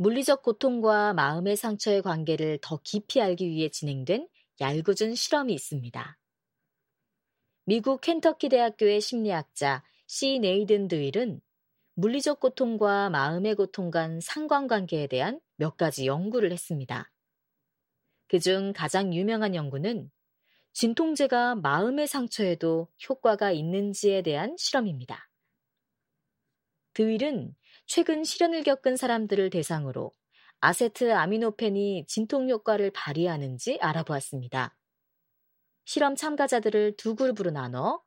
물리적 고통과 마음의 상처의 관계를 더 깊이 알기 위해 진행된 얄궂은 실험이 있습니다. 미국 켄터키 대학교의 심리학자 시 네이든 드윌은 물리적 고통과 마음의 고통 간 상관관계에 대한 몇 가지 연구를 했습니다. 그중 가장 유명한 연구는 진통제가 마음의 상처에도 효과가 있는지에 대한 실험입니다. 드윌은 최근 실현을 겪은 사람들을 대상으로 아세트 아미노펜이 진통 효과를 발휘하는지 알아보았습니다. 실험 참가자들을 두 그룹으로 나눠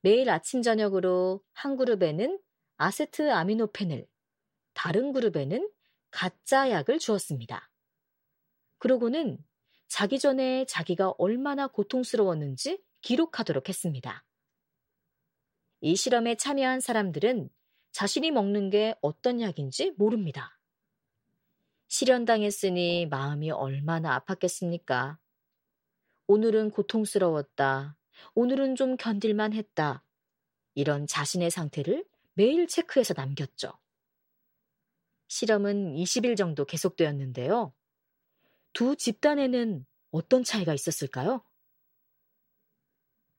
매일 아침 저녁으로 한 그룹에는 아세트 아미노펜을, 다른 그룹에는 가짜 약을 주었습니다. 그러고는 자기 전에 자기가 얼마나 고통스러웠는지 기록하도록 했습니다. 이 실험에 참여한 사람들은 자신이 먹는 게 어떤 약인지 모릅니다. 실현당했으니 마음이 얼마나 아팠겠습니까? 오늘은 고통스러웠다. 오늘은 좀 견딜만 했다. 이런 자신의 상태를 매일 체크해서 남겼죠. 실험은 20일 정도 계속되었는데요. 두 집단에는 어떤 차이가 있었을까요?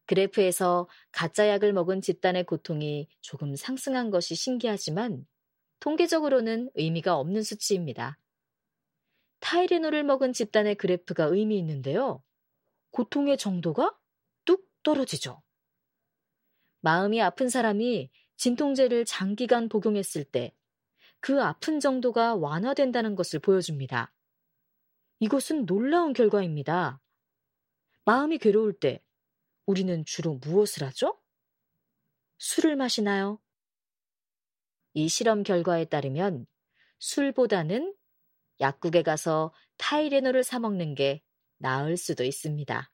그래프에서 가짜 약을 먹은 집단의 고통이 조금 상승한 것이 신기하지만 통계적으로는 의미가 없는 수치입니다. 타이레놀을 먹은 집단의 그래프가 의미 있는데요. 고통의 정도가 뚝 떨어지죠. 마음이 아픈 사람이 진통제를 장기간 복용했을 때 그 아픈 정도가 완화된다는 것을 보여줍니다. 이것은 놀라운 결과입니다. 마음이 괴로울 때 우리는 주로 무엇을 하죠? 술을 마시나요? 이 실험 결과에 따르면 술보다는 약국에 가서 타이레놀을 사먹는 게 나을 수도 있습니다.